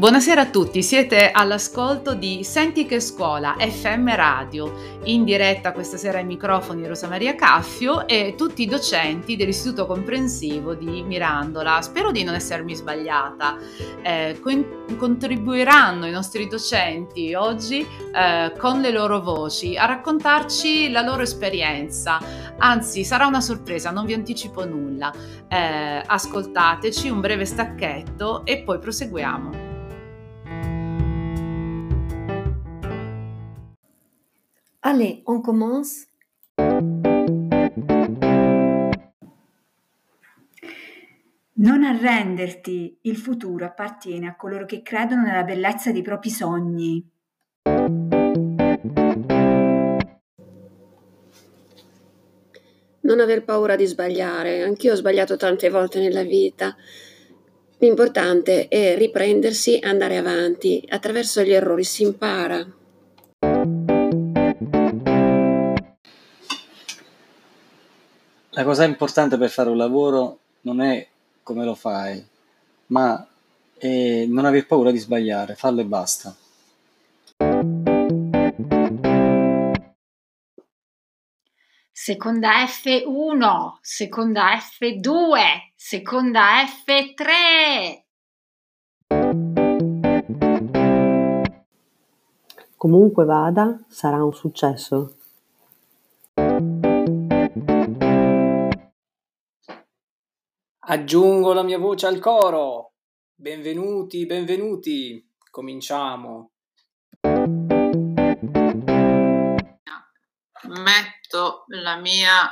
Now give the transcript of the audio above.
Buonasera a tutti, siete all'ascolto di Senti che scuola FM Radio, in diretta questa sera ai microfoni Rosa Maria Caffio e tutti i docenti dell'Istituto Comprensivo di Mirandola. Spero di non essermi sbagliata. Eh, con- contribuiranno i nostri docenti oggi eh, con le loro voci a raccontarci la loro esperienza. Anzi, sarà una sorpresa, non vi anticipo nulla. Eh, ascoltateci un breve stacchetto e poi proseguiamo. Allez, on commence. Non arrenderti, il futuro appartiene a coloro che credono nella bellezza dei propri sogni. Non aver paura di sbagliare, anch'io ho sbagliato tante volte nella vita. L'importante è riprendersi e andare avanti. Attraverso gli errori si impara. La cosa importante per fare un lavoro non è come lo fai, ma è non aver paura di sbagliare, farlo e basta. Seconda F1, seconda F2, seconda F3. Comunque vada, sarà un successo. Aggiungo la mia voce al coro. Benvenuti, benvenuti. Cominciamo. Metto la mia